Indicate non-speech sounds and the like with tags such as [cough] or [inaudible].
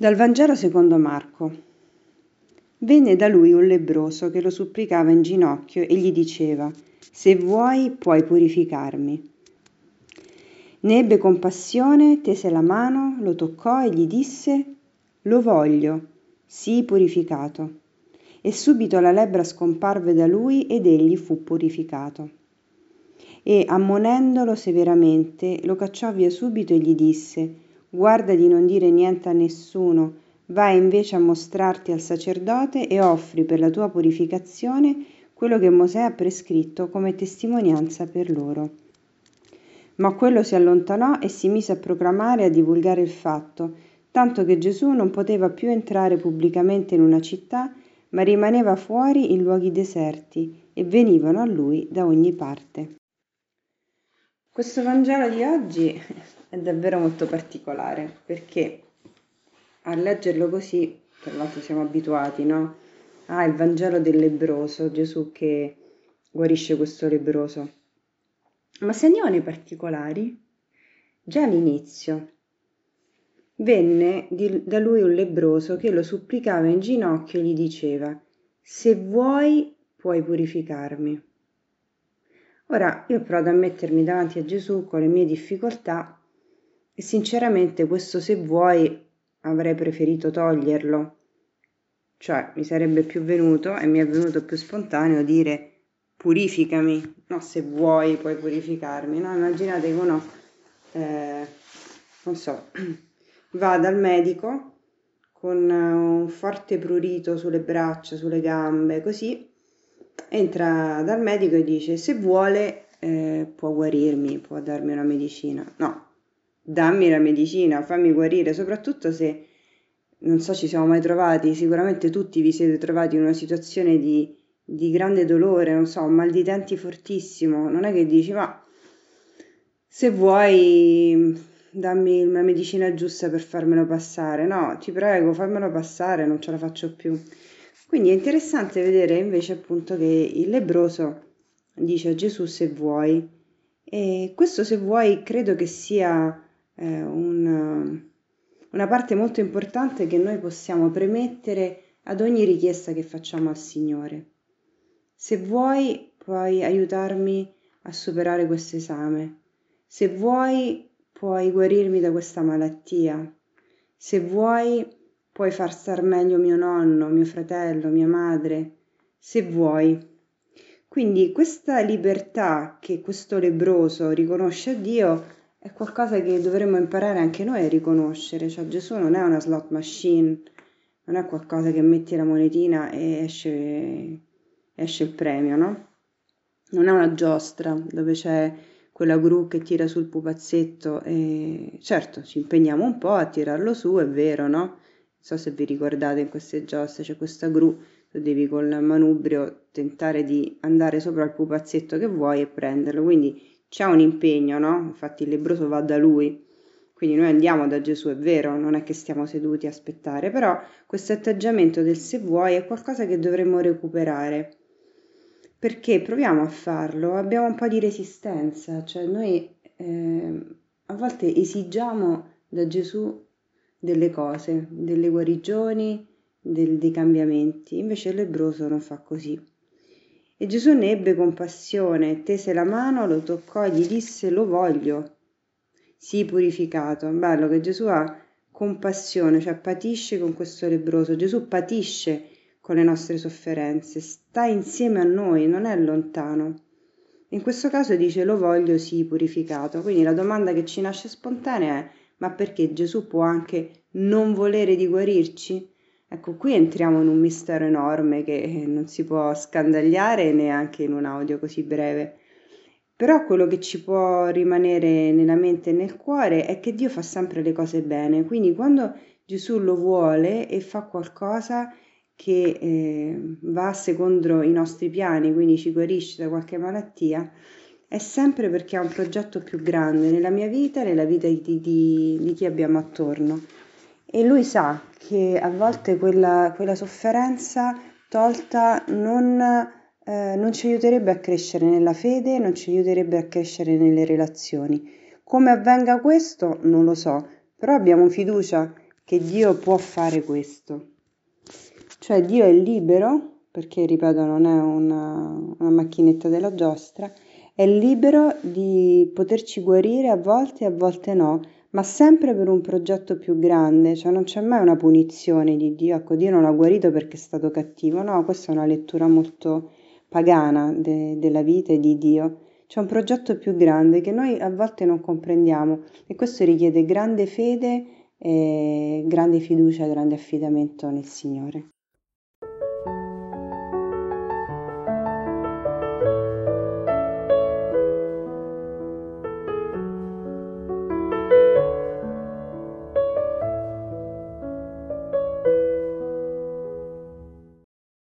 Dal Vangelo secondo Marco. Venne da lui un lebroso che lo supplicava in ginocchio e gli diceva, Se vuoi puoi purificarmi. Ne ebbe compassione, tese la mano, lo toccò e gli disse, Lo voglio, sii purificato. E subito la lebbra scomparve da lui ed egli fu purificato. E ammonendolo severamente, lo cacciò via subito e gli disse, guarda di non dire niente a nessuno, vai invece a mostrarti al sacerdote e offri per la tua purificazione quello che Mosè ha prescritto come testimonianza per loro. Ma quello si allontanò e si mise a proclamare e a divulgare il fatto, tanto che Gesù non poteva più entrare pubblicamente in una città, ma rimaneva fuori in luoghi deserti e venivano a lui da ogni parte. Questo Vangelo di oggi è davvero molto particolare perché a leggerlo così, tra l'altro siamo abituati, no? Ah, il Vangelo del lebroso, Gesù che guarisce questo lebroso. Ma se andiamo nei particolari, già all'inizio venne di, da lui un lebroso che lo supplicava in ginocchio e gli diceva, se vuoi puoi purificarmi. Ora io ho provato a mettermi davanti a Gesù con le mie difficoltà e sinceramente questo se vuoi avrei preferito toglierlo. Cioè mi sarebbe più venuto e mi è venuto più spontaneo dire purificami, no se vuoi puoi purificarmi, no? Immaginate che uno, eh, non so, [clears throat] va dal medico con un forte prurito sulle braccia, sulle gambe, così entra dal medico e dice se vuole eh, può guarirmi, può darmi una medicina. No, dammi la medicina, fammi guarire, soprattutto se non so ci siamo mai trovati, sicuramente tutti vi siete trovati in una situazione di, di grande dolore, non so, un mal di denti fortissimo, non è che dici ma se vuoi dammi la medicina giusta per farmelo passare, no, ti prego, fammelo passare, non ce la faccio più. Quindi è interessante vedere invece appunto che il lebroso dice a Gesù se vuoi. E questo se vuoi credo che sia eh, un, una parte molto importante che noi possiamo premettere ad ogni richiesta che facciamo al Signore. Se vuoi puoi aiutarmi a superare questo esame, se vuoi puoi guarirmi da questa malattia, se vuoi puoi far star meglio mio nonno, mio fratello, mia madre, se vuoi. Quindi questa libertà che questo lebroso riconosce a Dio è qualcosa che dovremmo imparare anche noi a riconoscere, cioè Gesù non è una slot machine, non è qualcosa che metti la monetina e esce, esce il premio, no? Non è una giostra dove c'è quella gru che tira sul pupazzetto e certo ci impegniamo un po' a tirarlo su, è vero, no? so se vi ricordate in queste giostre c'è questa gru, tu devi col manubrio tentare di andare sopra il pupazzetto che vuoi e prenderlo, quindi c'è un impegno, no? Infatti il lebroso va da lui, quindi noi andiamo da Gesù, è vero, non è che stiamo seduti a aspettare, però questo atteggiamento del se vuoi è qualcosa che dovremmo recuperare. Perché proviamo a farlo, abbiamo un po' di resistenza, cioè noi eh, a volte esigiamo da Gesù delle cose, delle guarigioni, del, dei cambiamenti. Invece il lebroso non fa così. E Gesù ne ebbe compassione, tese la mano, lo toccò e gli disse lo voglio. Sii purificato. Bello che Gesù ha compassione, cioè patisce con questo lebroso. Gesù patisce con le nostre sofferenze, sta insieme a noi, non è lontano. In questo caso dice lo voglio, sii purificato. Quindi la domanda che ci nasce spontanea è ma perché Gesù può anche non volere di guarirci? Ecco, qui entriamo in un mistero enorme che eh, non si può scandagliare neanche in un audio così breve. Però quello che ci può rimanere nella mente e nel cuore è che Dio fa sempre le cose bene, quindi quando Gesù lo vuole e fa qualcosa che eh, va secondo i nostri piani, quindi ci guarisce da qualche malattia, è sempre perché ha un progetto più grande nella mia vita e nella vita di, di, di chi abbiamo attorno. E lui sa che a volte quella, quella sofferenza tolta non, eh, non ci aiuterebbe a crescere nella fede, non ci aiuterebbe a crescere nelle relazioni. Come avvenga questo non lo so, però abbiamo fiducia che Dio può fare questo. Cioè Dio è libero, perché ripeto non è una, una macchinetta della giostra, è libero di poterci guarire a volte e a volte no, ma sempre per un progetto più grande, cioè non c'è mai una punizione di Dio, ecco Dio non l'ha guarito perché è stato cattivo, no, questa è una lettura molto pagana de- della vita e di Dio. C'è un progetto più grande che noi a volte non comprendiamo e questo richiede grande fede, grande fiducia, grande affidamento nel Signore.